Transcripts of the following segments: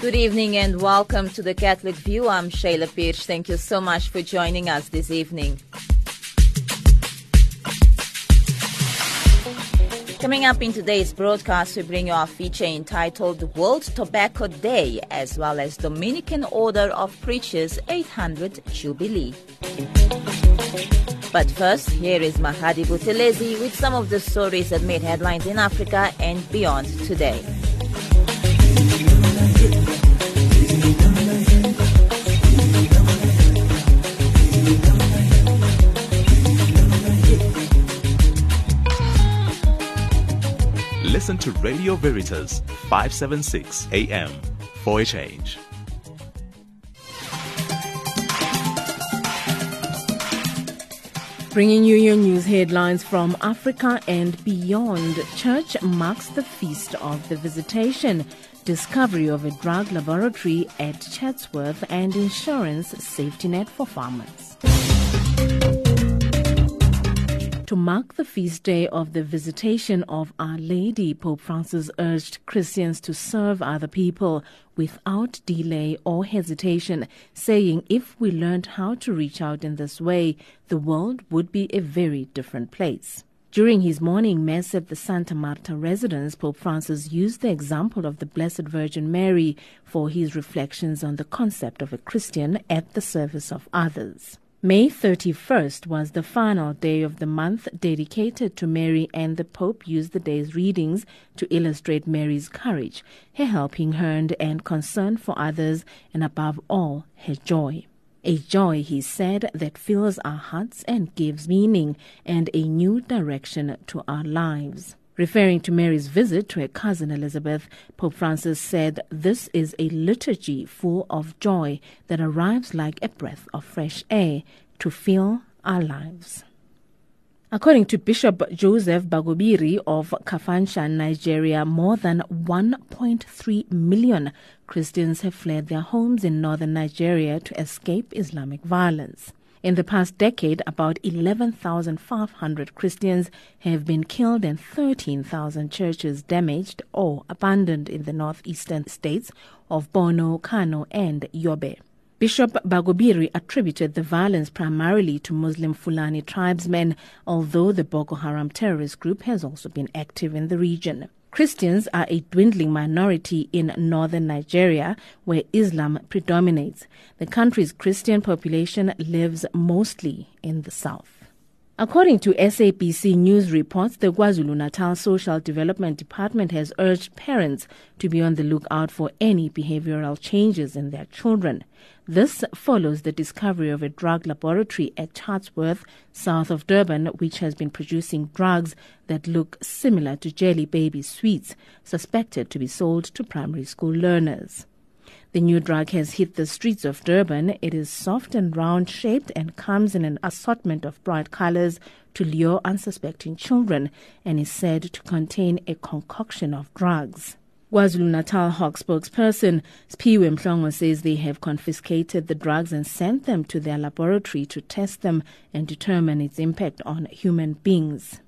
Good evening and welcome to the Catholic View. I'm Shayla Pierce. Thank you so much for joining us this evening. Coming up in today's broadcast, we bring you our feature entitled World Tobacco Day, as well as Dominican Order of Preachers 800 Jubilee. But first, here is Mahadi Buthelezi with some of the stories that made headlines in Africa and beyond today. Listen to Radio Veritas 576 AM for a change. Bringing you your news headlines from Africa and beyond. Church marks the feast of the visitation, discovery of a drug laboratory at Chatsworth, and insurance safety net for farmers. To mark the feast day of the visitation of Our Lady, Pope Francis urged Christians to serve other people without delay or hesitation, saying if we learned how to reach out in this way, the world would be a very different place. During his morning mass at the Santa Marta residence, Pope Francis used the example of the Blessed Virgin Mary for his reflections on the concept of a Christian at the service of others. May 31st was the final day of the month dedicated to Mary, and the Pope used the day's readings to illustrate Mary's courage, her helping hand and concern for others, and above all, her joy. A joy, he said, that fills our hearts and gives meaning and a new direction to our lives. Referring to Mary's visit to her cousin Elizabeth, Pope Francis said, This is a liturgy full of joy that arrives like a breath of fresh air to fill our lives. According to Bishop Joseph Bagobiri of Kafanchan, Nigeria, more than 1.3 million Christians have fled their homes in northern Nigeria to escape Islamic violence. In the past decade, about 11,500 Christians have been killed and 13,000 churches damaged or abandoned in the northeastern states of Borno, Kano, and Yobe. Bishop Bagobiri attributed the violence primarily to Muslim Fulani tribesmen, although the Boko Haram terrorist group has also been active in the region. Christians are a dwindling minority in northern Nigeria, where Islam predominates. The country's Christian population lives mostly in the south. According to SABC News reports, the KwaZulu Natal Social Development Department has urged parents to be on the lookout for any behavioral changes in their children. This follows the discovery of a drug laboratory at Chatsworth, south of Durban, which has been producing drugs that look similar to jelly baby sweets, suspected to be sold to primary school learners. The new drug has hit the streets of Durban. It is soft and round shaped and comes in an assortment of bright colors to lure unsuspecting children and is said to contain a concoction of drugs. KwaZulu-Natal Hawk spokesperson Siphiwe Mhlongo says they have confiscated the drugs and sent them to their laboratory to test them and determine its impact on human beings.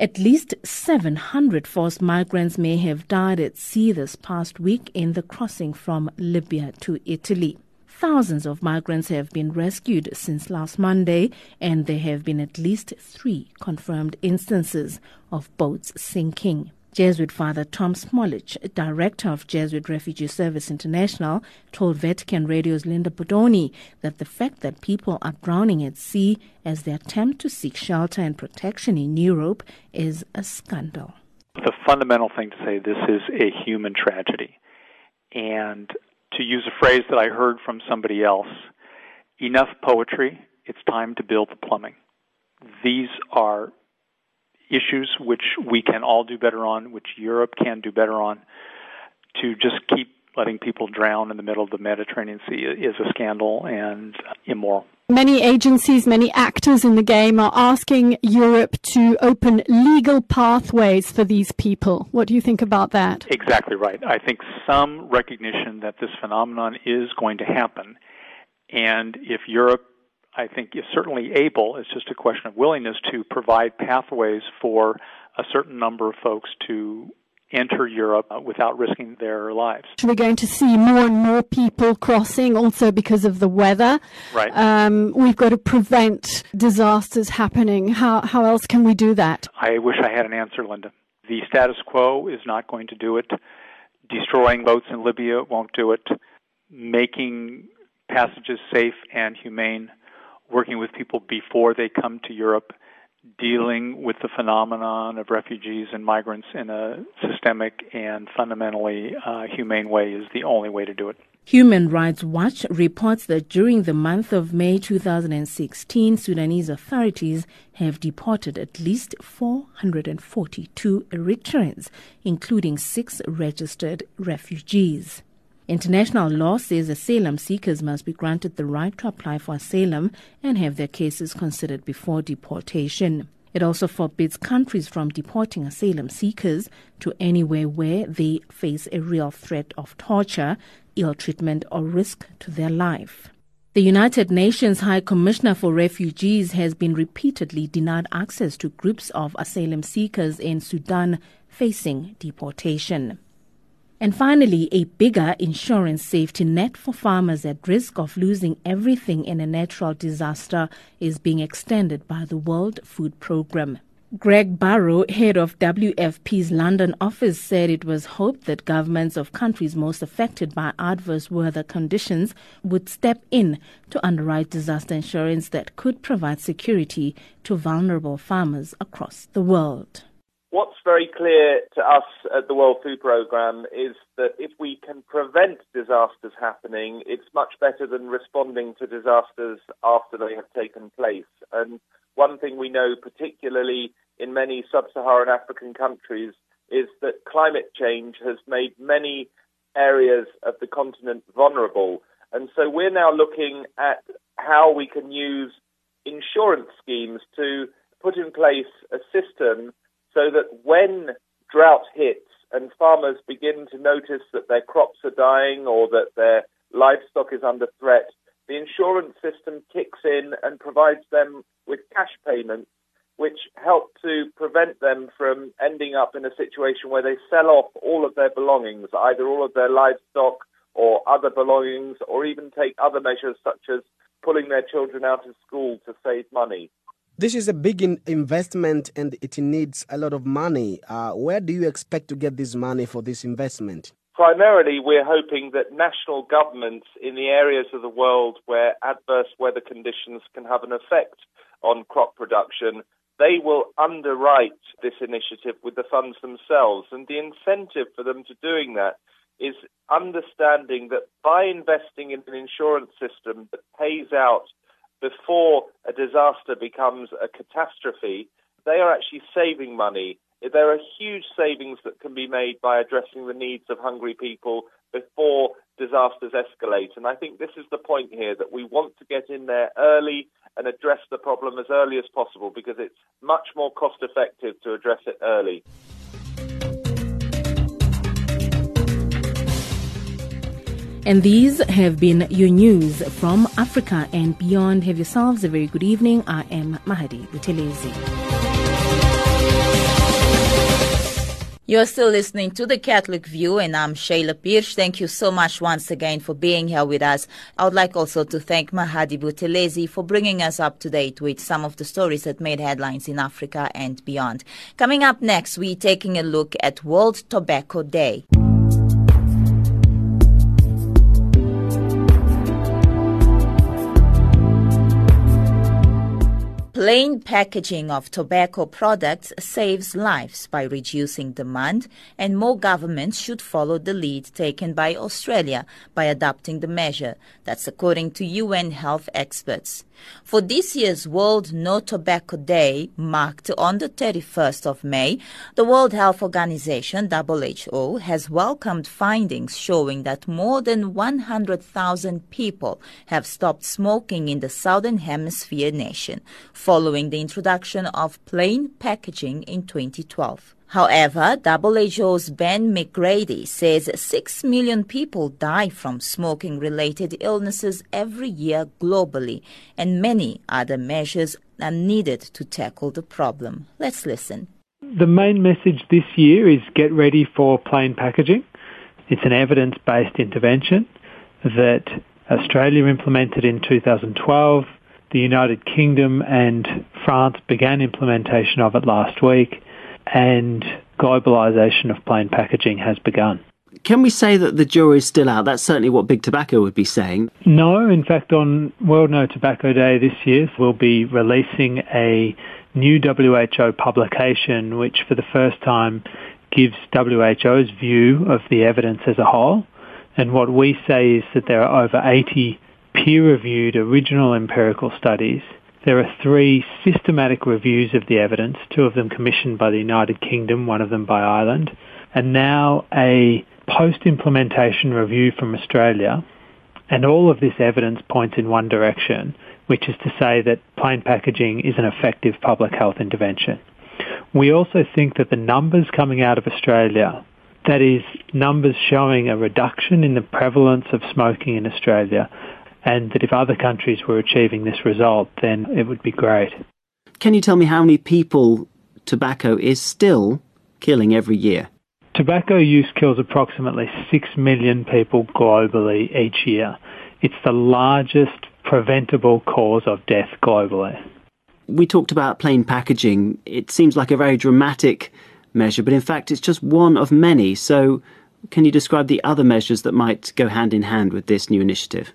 At least 700 forced migrants may have died at sea this past week in the crossing from Libya to Italy. Thousands of migrants have been rescued since last Monday, and there have been at least three confirmed instances of boats sinking. Jesuit Father Tom Smolich, director of Jesuit Refugee Service International, told Vatican Radio's Linda Bordoni that the fact that people are drowning at sea as they attempt to seek shelter and protection in Europe is a scandal. The fundamental thing to say this is a human tragedy. And to use a phrase that I heard from somebody else, enough poetry, it's time to build the plumbing. These are issues which we can all do better on, which Europe can do better on, to just keep letting people drown in the middle of the Mediterranean Sea is a scandal and immoral. Many agencies, many actors in the game are asking Europe to open legal pathways for these people. What do you think about that? Exactly right. I think some recognition that this phenomenon is going to happen. And if Europe I think is certainly able. It's just a question of willingness to provide pathways for a certain number of folks to enter Europe uh, without risking their lives. We're going to see more and more people crossing also because of the weather. Right. Um, we've got to prevent disasters happening. How, how else can we do that? I wish I had an answer, Linda. The status quo is not going to do it. Destroying boats in Libya won't do it. Making passages safe and humane, working with people before they come to Europe dealing with the phenomenon of refugees and migrants in a systemic and fundamentally uh, humane way is the only way to do it. Human Rights Watch reports that during the month of May 2016, Sudanese authorities have deported at least 442 Eritreans, including six registered refugees. International law says asylum seekers must be granted the right to apply for asylum and have their cases considered before deportation. It also forbids countries from deporting asylum seekers to anywhere where they face a real threat of torture, ill treatment, or risk to their life. The United Nations High Commissioner for Refugees has been repeatedly denied access to groups of asylum seekers in Sudan facing deportation. And finally, a bigger insurance safety net for farmers at risk of losing everything in a natural disaster is being extended by the World Food Programme. Greg Barrow, head of WFP's London office, said it was hoped that governments of countries most affected by adverse weather conditions would step in to underwrite disaster insurance that could provide security to vulnerable farmers across the world. What's very clear to us at the World Food Programme is that if we can prevent disasters happening, it's much better than responding to disasters after they have taken place. And one thing we know, particularly in many sub Saharan African countries, is that climate change has made many areas of the continent vulnerable. And so we're now looking at how we can use insurance schemes to put in place a system so that when drought hits and farmers begin to notice that their crops are dying or that their livestock is under threat, the insurance system kicks in and provides them with cash payments which help to prevent them from ending up in a situation where they sell off all of their belongings, either all of their livestock or other belongings, or even take other measures such as pulling their children out of school to save money. This is a big in- investment and it needs a lot of money. Uh, where do you expect to get this money for this investment? Primarily, we're hoping that national governments in the areas of the world where adverse weather conditions can have an effect on crop production, they will underwrite this initiative with the funds themselves. And the incentive for them to doing that is understanding that by investing in an insurance system that pays out before a disaster becomes a catastrophe, they are actually saving money. There are huge savings that can be made by addressing the needs of hungry people before disasters escalate. And I think this is the point here that we want to get in there early and address the problem as early as possible because it's much more cost effective to address it early. And these have been your news from Africa and beyond. Have yourselves a very good evening. I am Mahadi Buthelezi. You're still listening to the Catholic View, and I'm Shayla Pierce. Thank you so much once again for being here with us. I would like also to thank Mahadi Buthelezi for bringing us up to date with some of the stories that made headlines in Africa and beyond. Coming up next, we're taking a look at World Tobacco Day. Plain packaging of tobacco products saves lives by reducing demand, and more governments should follow the lead taken by Australia by adopting the measure. That's according to UN health experts. For this year's World No Tobacco Day, marked on the 31st of May, the World Health Organization, WHO, has welcomed findings showing that more than 100,000 people have stopped smoking in the Southern Hemisphere nation following the introduction of plain packaging in 2012. However, WHO's Ben McGrady says 6 million people die from smoking related illnesses every year globally, and many other measures are needed to tackle the problem. Let's listen. The main message this year is get ready for plain packaging. It's an evidence-based intervention that Australia implemented in 2012. The United Kingdom and France began implementation of it last week and globalisation of plain packaging has begun. Can we say that the jury is still out? That's certainly what Big Tobacco would be saying. No, in fact, on World No Tobacco Day this year, we'll be releasing a new WHO publication which, for the first time, gives WHO's view of the evidence as a whole. And what we say is that there are over 80 peer-reviewed original empirical studies. There are three systematic reviews of the evidence, two of them commissioned by the United Kingdom, one of them by Ireland, and now a post-implementation review from Australia. And all of this evidence points in one direction, which is to say that plain packaging is an effective public health intervention. We also think that the numbers coming out of Australia that is, numbers showing a reduction in the prevalence of smoking in Australia, and that if other countries were achieving this result, then it would be great. Can you tell me how many people tobacco is still killing every year? Tobacco use kills approximately 6 million people globally each year. It's the largest preventable cause of death globally. We talked about plain packaging. It seems like a very dramatic measure, but in fact it's just one of many. So can you describe the other measures that might go hand in hand with this new initiative?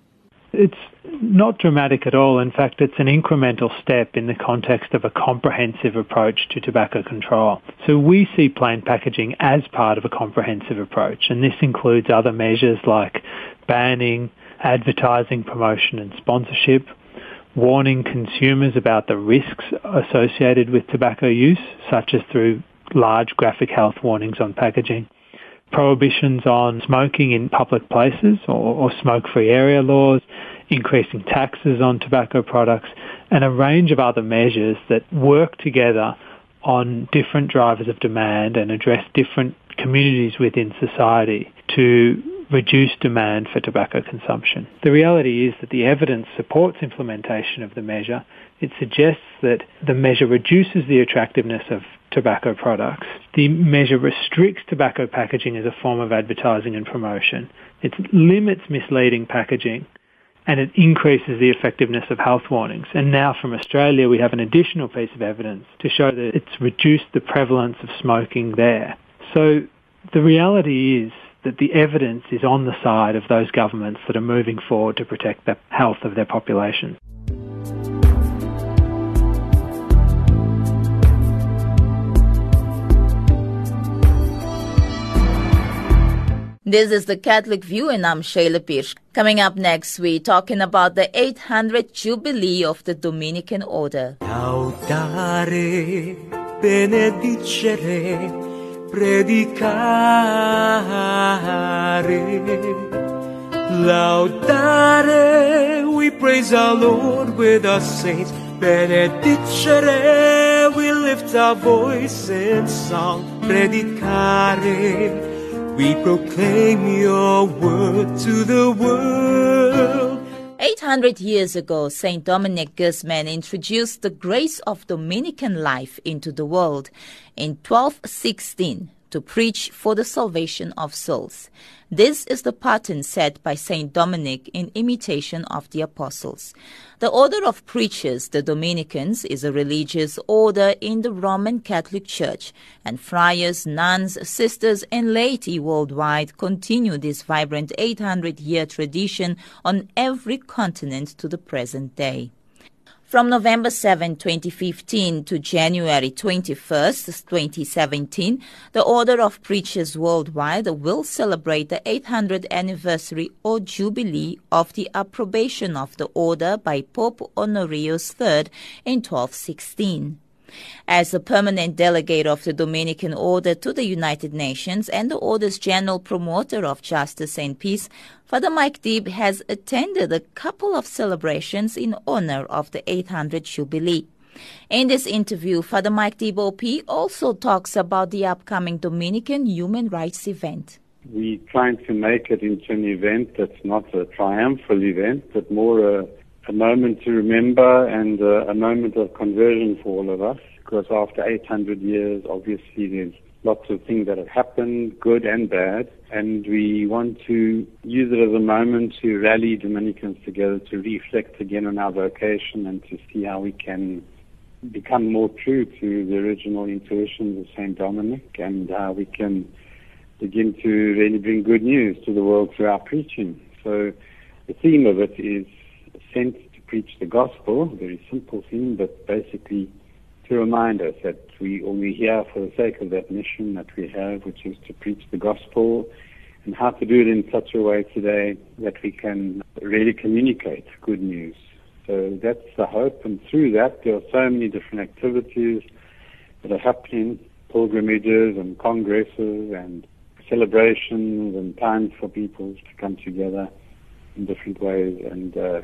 It's not dramatic at all. In fact, it's an incremental step in the context of a comprehensive approach to tobacco control. So we see plain packaging as part of a comprehensive approach, and this includes other measures like banning, advertising, promotion and sponsorship, warning consumers about the risks associated with tobacco use, such as through large graphic health warnings on packaging, prohibitions on smoking in public places or, or smoke-free area laws, increasing taxes on tobacco products, and a range of other measures that work together on different drivers of demand and address different communities within society to reduce demand for tobacco consumption. The reality is that the evidence supports implementation of the measure. It suggests that the measure reduces the attractiveness of tobacco products. The measure restricts tobacco packaging as a form of advertising and promotion. It limits misleading packaging and it increases the effectiveness of health warnings. And now from Australia we have an additional piece of evidence to show that it's reduced the prevalence of smoking there. So the reality is that the evidence is on the side of those governments that are moving forward to protect the health of their populations. This is the Catholic View, and I'm Shayla Pierce. Coming up next, we're talking about the 800th Jubilee of the Dominican Order. Laudare, benedicere, predicare. Laudare, we praise our Lord with our saints. Benedicere, we lift our voice in song. Predicare. We proclaim your word to the world. 800 years ago, St. Dominic Guzman introduced the grace of Dominican life into the world. In 1216, to preach for the salvation of souls. This is the pattern set by Saint Dominic in imitation of the apostles. The order of preachers, the Dominicans, is a religious order in the Roman Catholic Church, and friars, nuns, sisters, and laity worldwide continue this vibrant 800 year tradition on every continent to the present day. From November 7, 2015 to January 21, 2017, the Order of Preachers Worldwide will celebrate the 800th anniversary or jubilee of the approbation of the order by Pope Honorius III in 1216. As the permanent delegate of the Dominican Order to the United Nations and the Order's general promoter of justice and peace, Father Mike Deeb has attended a couple of celebrations in honor of the 800th Jubilee. In this interview, Father Mike Deeb OP also talks about the upcoming Dominican Human Rights event. We're trying to make it into an event that's not a triumphal event, but more a a moment to remember and uh, a moment of conversion for all of us because after 800 years, obviously there's lots of things that have happened, good and bad, and we want to use it as a moment to rally Dominicans together to reflect again on our vocation and to see how we can become more true to the original intuitions of St. Dominic and how we can begin to really bring good news to the world through our preaching. So the theme of it is sent to preach the gospel, very simple theme, but basically to remind us that we only here for the sake of that mission that we have, which is to preach the gospel, and how to do it in such a way today that we can really communicate good news. So that's the hope, and through that there are so many different activities that are happening, pilgrimages and congresses and celebrations and times for people to come together in different ways. And uh,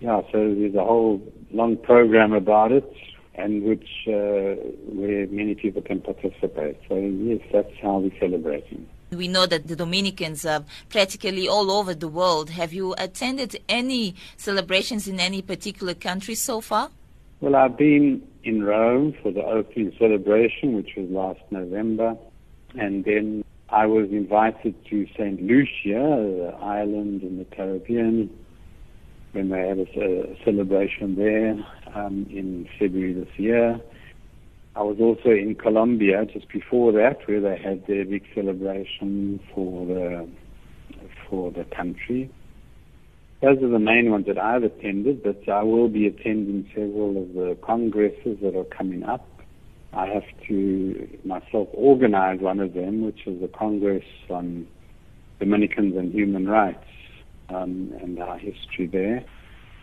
yeah, so there's a whole long program about it and which uh, where many people can participate. So yes, that's how we're celebrating. We know that the Dominicans are practically all over the world. Have you attended any celebrations in any particular country so far? Well, I've been in Rome for the opening celebration, which was last November, and then I was invited to St. Lucia, the island in the Caribbean, when they had a, a celebration there um, in February this year. I was also in Colombia just before that, where they had their big celebration for the for the country. Those are the main ones that I've attended, but I will be attending several of the congresses that are coming up. I have to myself organize one of them, which is the Congress on Dominicans and Human Rights um, and our history there.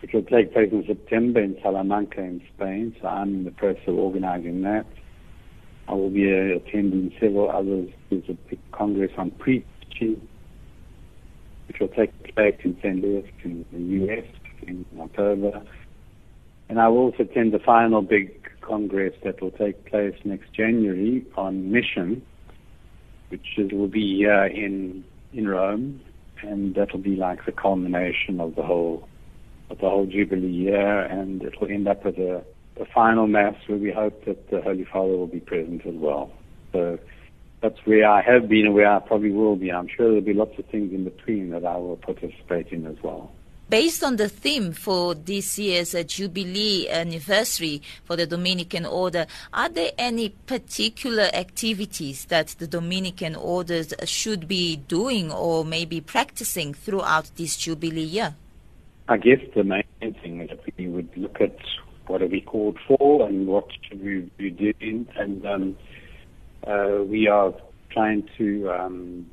It will take place in September in Salamanca in Spain, so I'm in the process of organizing that. I will be uh, attending several others. There's a big congress on preaching, which will take place in St. Louis in the U.S. in October. And I will also attend the final big congress that will take place next January on mission, which will be here in in Rome, and that'll be like the culmination of the whole of the whole Jubilee year, and it will end up with a, a final mass where we hope that the Holy Father will be present as well. So that's where I have been and where I probably will be. I'm sure there'll be lots of things in between that I will participate in as well. Based on the theme for this year's uh, Jubilee anniversary for the Dominican Order, are there any particular activities that the Dominican Orders should be doing or maybe practicing throughout this Jubilee year? I guess the main thing is that we would look at what are we called for and what should we be doing, and um, uh, we are trying to um,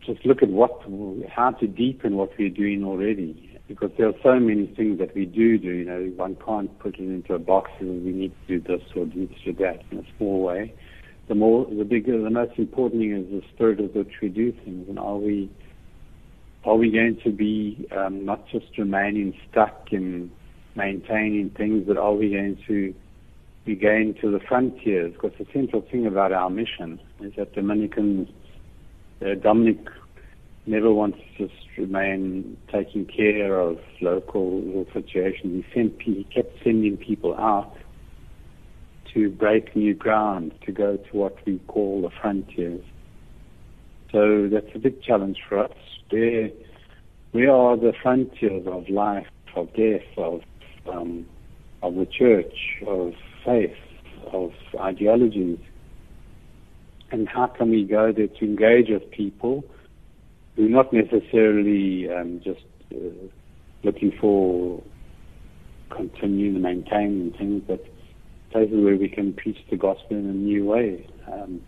just look at what how to deepen what we're doing already, because there are so many things that we do do. You know, one can't put it into a box and we need to do this or we need to do that in a small way. The more, the bigger, the most important thing is the spirit of which we do things, and are we are we going to be um, not just remaining stuck in maintaining things, but are we going to be going to the frontiers? Because the central thing about our mission is that Dominicans, uh, Dominic never wants to remain taking care of local situations. He, sent, he kept sending people out to break new ground, to go to what we call the frontiers. So that's a big challenge for us. Where, where are the frontiers of life, of death, of um, of the church, of faith, of ideologies? And how can we go there to engage with people who are not necessarily um, just uh, looking for continuing maintaining things, but places where we can preach the gospel in a new way. Um,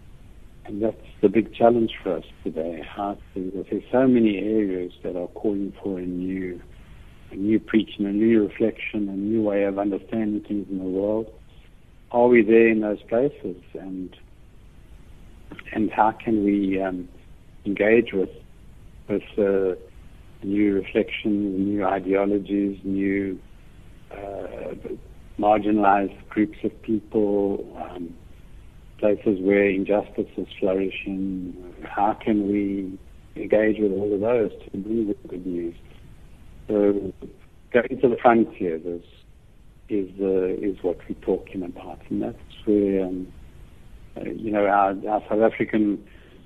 and that's the big challenge for us today. How to, there's so many areas that are calling for a new, a new preaching, a new reflection, a new way of understanding things in the world. Are we there in those places? And and how can we um, engage with with uh, new reflections, new ideologies, new uh, marginalized groups of people? Um, places where injustice is flourishing, how can we engage with all of those to bring the good news? So going to the frontier, there's is uh, is what we're talking about, and that's where um, uh, you know our, our South African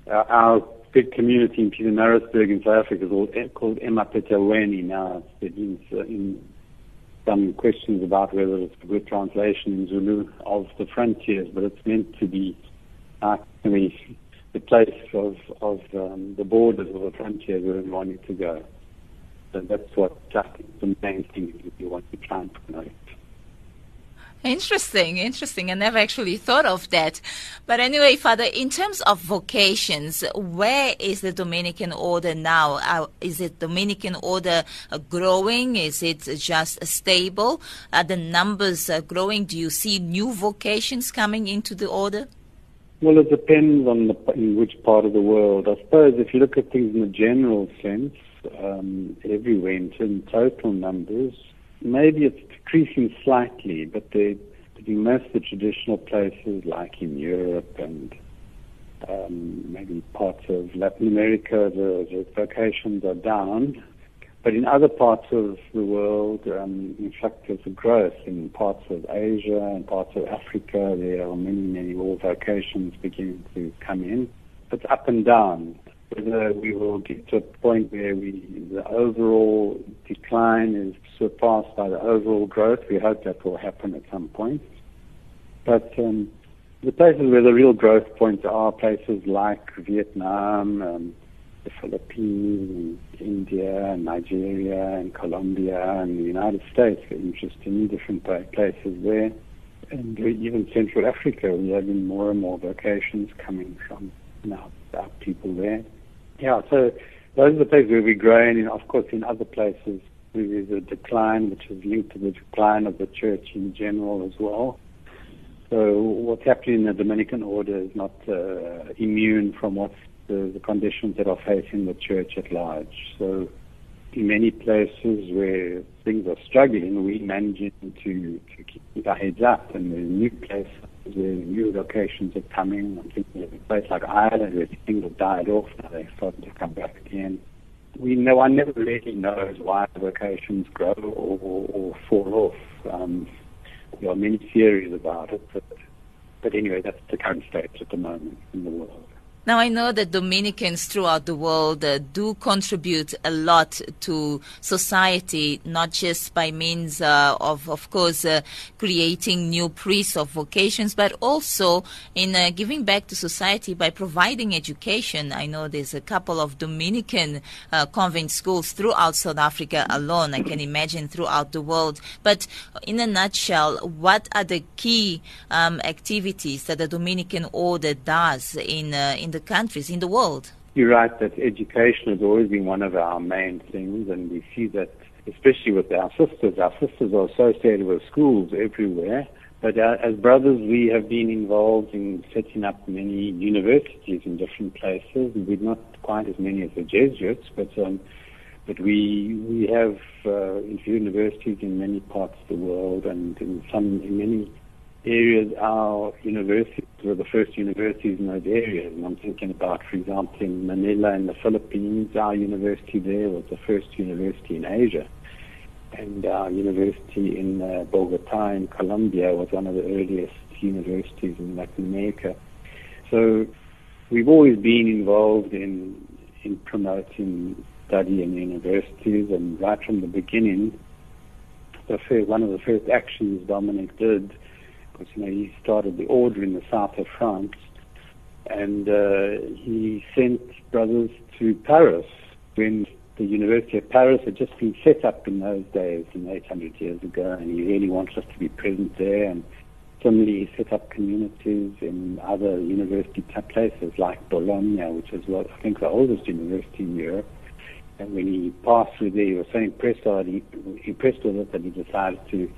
our big community in Pietermaritzburg in South Africa is called, called Emapetelweni now. There is uh, in some questions about whether it's a good translation in Zulu of the frontiers, but it's meant to be actually the place of of um, the borders of the frontiers where we want it to go. So that's what I think the main thing we want to try and promote. Interesting, interesting. I never actually thought of that. But anyway, Father, in terms of vocations, where is the Dominican order now? Uh, is it Dominican order uh, growing? Is it just stable? Are the numbers uh, growing? Do you see new vocations coming into the order? Well, it depends on the, in which part of the world. I suppose if you look at things in a general sense, um, everywhere in total numbers, maybe it's decreasing slightly, but they, in most of the traditional places, like in Europe and um, maybe parts of Latin America, the, the vocations are down. But in other parts of the world, um, in fact, there's a growth in parts of Asia and parts of Africa. There are many, many more vocations beginning to come in. It's up and down whether we will get to a point where we, the overall decline is surpassed by the overall growth. We hope that will happen at some point. But um, the places where the real growth points are places like Vietnam, um, the Philippines, and India, and Nigeria, and Colombia, and the United States. We're interested in different places there. And even Central Africa, we're having more and more vocations coming from now our people there. Yeah, so those are the places where we're growing, and of course in other places there's a decline, which is linked to the decline of the church in general as well. So what's happening in the Dominican order is not uh, immune from what's the, the conditions that are facing the church at large. So in many places where things are struggling, we're managing to, to keep our heads up, and the new places where new locations are coming. I'm thinking of a place like Ireland where things have died off, now they're starting to come back again. We know one never really knows why vocations grow or, or, or fall off. Um, there are many theories about it, but, but anyway, that's the current state at the moment in the world. Now, I know that Dominicans throughout the world uh, do contribute a lot to society, not just by means uh, of, of course, uh, creating new priests of vocations, but also in uh, giving back to society by providing education. I know there's a couple of Dominican uh, convent schools throughout South Africa alone. I can imagine throughout the world. But in a nutshell, what are the key um, activities that the Dominican order does in, uh, in the countries in the world. You're right that education has always been one of our main things, and we see that especially with our sisters. Our sisters are associated with schools everywhere. But uh, as brothers, we have been involved in setting up many universities in different places. We're not quite as many as the Jesuits, but um, but we we have uh, universities in many parts of the world, and in some in many areas, our universities were the first universities in those areas. And I'm thinking about, for example, in Manila in the Philippines, our university there was the first university in Asia. And our university in uh, Bogota in Colombia was one of the earliest universities in Latin America. So we've always been involved in in promoting study in universities, and right from the beginning, the first, one of the first actions Dominic did because you know he started the order in the south of France, and uh, he sent brothers to Paris when the University of Paris had just been set up in those days, in 800 years ago, and he really wants us to be present there. And similarly, he set up communities in other university places like Bologna, which is, what I think, the oldest university in Europe. And when he passed through there, he was so impressed, he, impressed with it that he decided to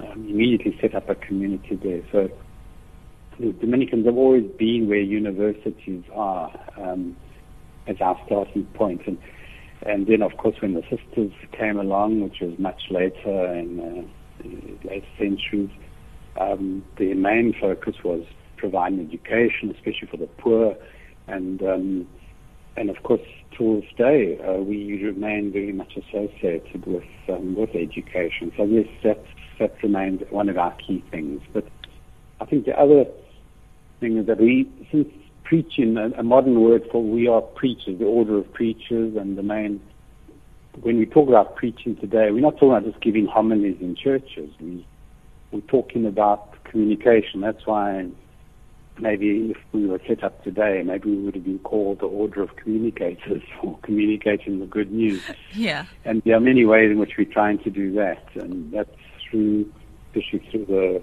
um, immediately set up a community there. So the Dominicans have always been where universities are um, as our starting point. And, and then, of course, when the sisters came along, which was much later in uh, late centuries, um, the main focus was providing education, especially for the poor. And, um, and of course, to this day, uh, we remain very much associated with, um, with education. So, yes, that remains one of our key things. But I think the other thing is that we, since preaching, a, a modern word for we are preachers, the order of preachers, and the main. When we talk about preaching today, we're not talking about just giving homilies in churches. We we're talking about communication. That's why maybe if we were set up today, maybe we would have been called the Order of Communicators for communicating the good news. Yeah. And there are many ways in which we're trying to do that, and that's through, especially through the,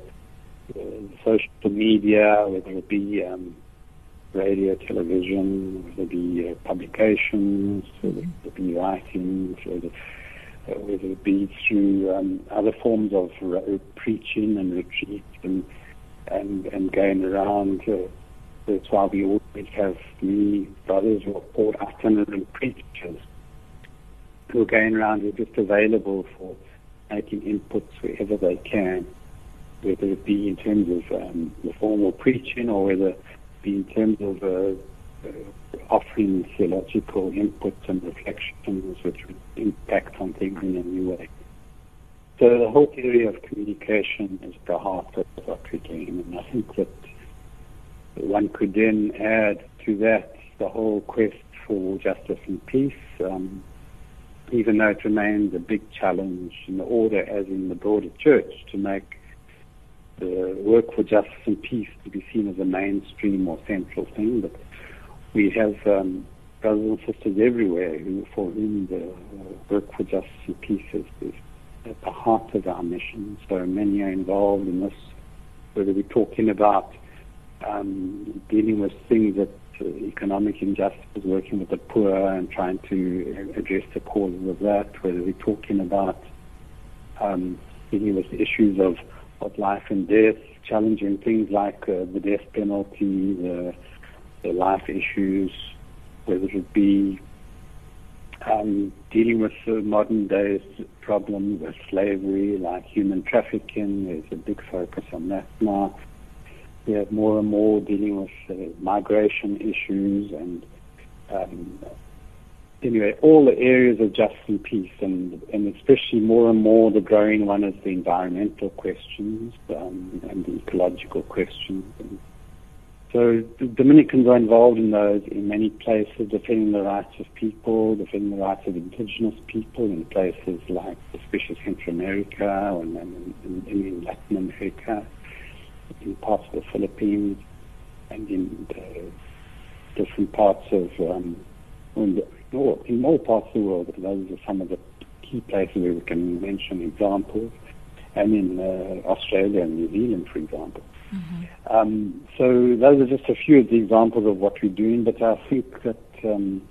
the social media, whether it be um, radio, television, whether it be uh, publications, whether it be writings, whether, uh, whether it be through um, other forms of re- preaching and retreats and and, and going around. Uh, that's why we always have many brothers who are called itinerant preachers who are going around who are just available for making inputs wherever they can, whether it be in terms of um, the formal preaching or whether it be in terms of uh, uh, offering theological inputs and reflections which impact on things in a new way. So the whole area of communication is the heart of what we're doing, and I think that one could then add to that the whole quest for justice and peace, um, even though it remains a big challenge in the order as in the broader church to make the work for justice and peace to be seen as a mainstream or central thing. But we have um, brothers and sisters everywhere who, for whom the work for justice and peace is, is at the heart of our mission. So many are involved in this, whether we're talking about um, dealing with things that uh, economic injustice, working with the poor and trying to address the causes of that, whether we're talking about um, dealing with issues of, of life and death, challenging things like uh, the death penalty, the, the life issues, whether it be um, dealing with the modern day problems with slavery, like human trafficking. There's a big focus on that now. We have more and more dealing with uh, migration issues and um, anyway, all the areas of justice and peace, and, and especially more and more the growing one is the environmental questions um, and the ecological questions. And, so Dominicans are involved in those in many places, defending the rights of people, defending the rights of indigenous people in places like especially Central America and, and, and in Latin America, in parts of the Philippines, and in different parts of um, in, the, in all parts of the world. Those are some of the key places where we can mention examples, and in uh, Australia and New Zealand, for example. Mm-hmm. Um, so those are just a few of the examples of what we're doing, but I think that um,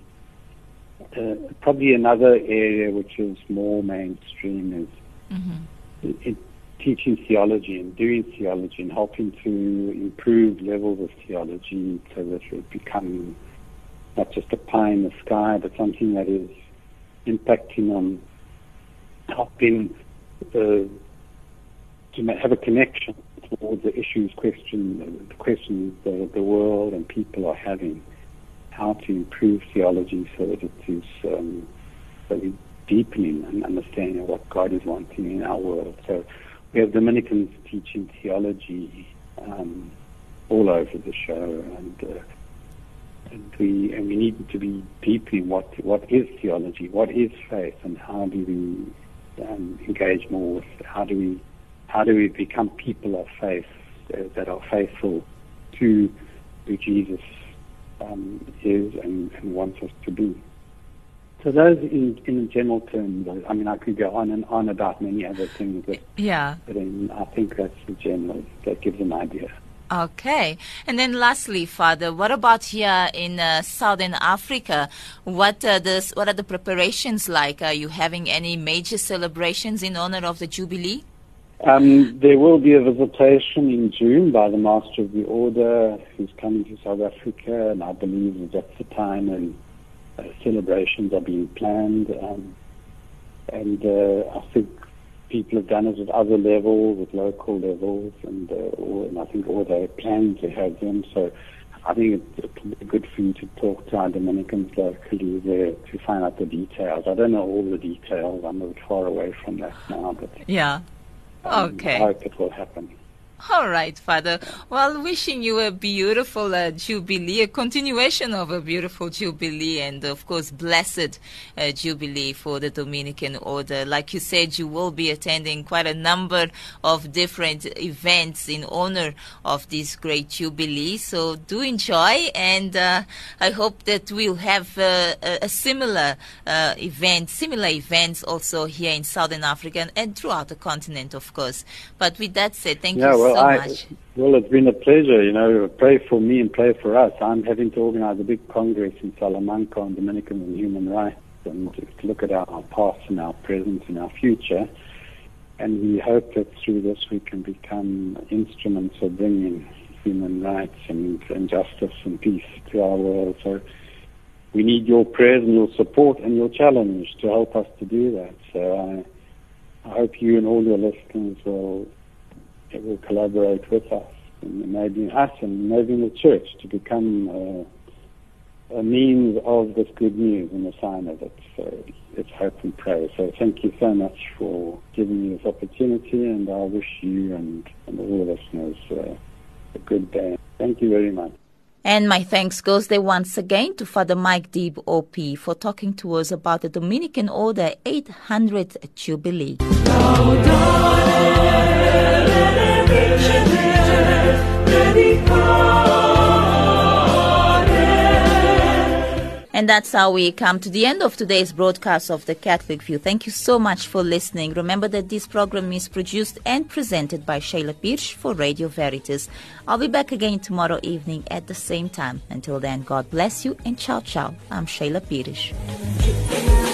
uh, probably another area which is more mainstream is mm-hmm. teaching theology and doing theology and helping to improve levels of theology so that it becomes not just a pie in the sky, but something that is impacting on helping uh, to have a connection towards the issues, question, the questions the, the world and people are having, how to improve theology so that it is um, deepening and understanding of what God is wanting in our world. So we have Dominicans teaching theology um, all over the show, and uh, and we and we need to be deepening what what is theology, what is faith, and how do we um, engage more with how do we how do we become people of faith uh, that are faithful to who Jesus um, is and, and, wants us to be? So those, in, in general terms, I mean, I could go on and on about many other things, but, yeah. but in, I think that's the general, that gives an idea. Okay. And then lastly, Father, what about here in uh, Southern Africa? What, uh, this, what are the preparations like? Are you having any major celebrations in honor of the Jubilee? Um, there will be a visitation in June by the Master of the Order who's coming to South Africa, and I believe that's the time and uh, celebrations are being planned. Um, and uh, I think people have done it at other levels, at local levels, and, uh, or, and I think all they plan to have them. So I think it, it would be good for you to talk to our Dominicans locally there to find out the details. I don't know all the details. I'm a bit far away from that now, but yeah. Okay. It will happen. All right, Father. Well, wishing you a beautiful uh, Jubilee, a continuation of a beautiful Jubilee, and of course, blessed uh, Jubilee for the Dominican Order. Like you said, you will be attending quite a number of different events in honor of this great Jubilee. So do enjoy, and uh, I hope that we'll have uh, a, similar uh, event, similar events also here in Southern Africa and throughout the continent, of course. But with that said, thank yeah, you well, so I, much. Well, it's been a pleasure. You know, pray for me and pray for us. I'm having to organize a big congress in Salamanca on Dominican and human rights and to look at our past and our present and our future. And we hope that through this we can become instruments of bringing human rights and, and justice and peace to our world. So we need your prayers and your support and your challenge to help us to do that. So I, I hope you and all your listeners will will collaborate with us and enabling us and enabling the church to become uh, a means of this good news and a sign of it. So it's hope and prayer. So thank you so much for giving me this opportunity, and I wish you and, and all the listeners uh, a good day. Thank you very much. And my thanks goes there once again to Father Mike Deeb OP for talking to us about the Dominican Order 800th Jubilee. And that's how we come to the end of today's broadcast of the Catholic View. Thank you so much for listening. Remember that this program is produced and presented by Shayla Pierce for Radio Veritas. I'll be back again tomorrow evening at the same time. Until then, God bless you and ciao ciao. I'm Shayla Pierce.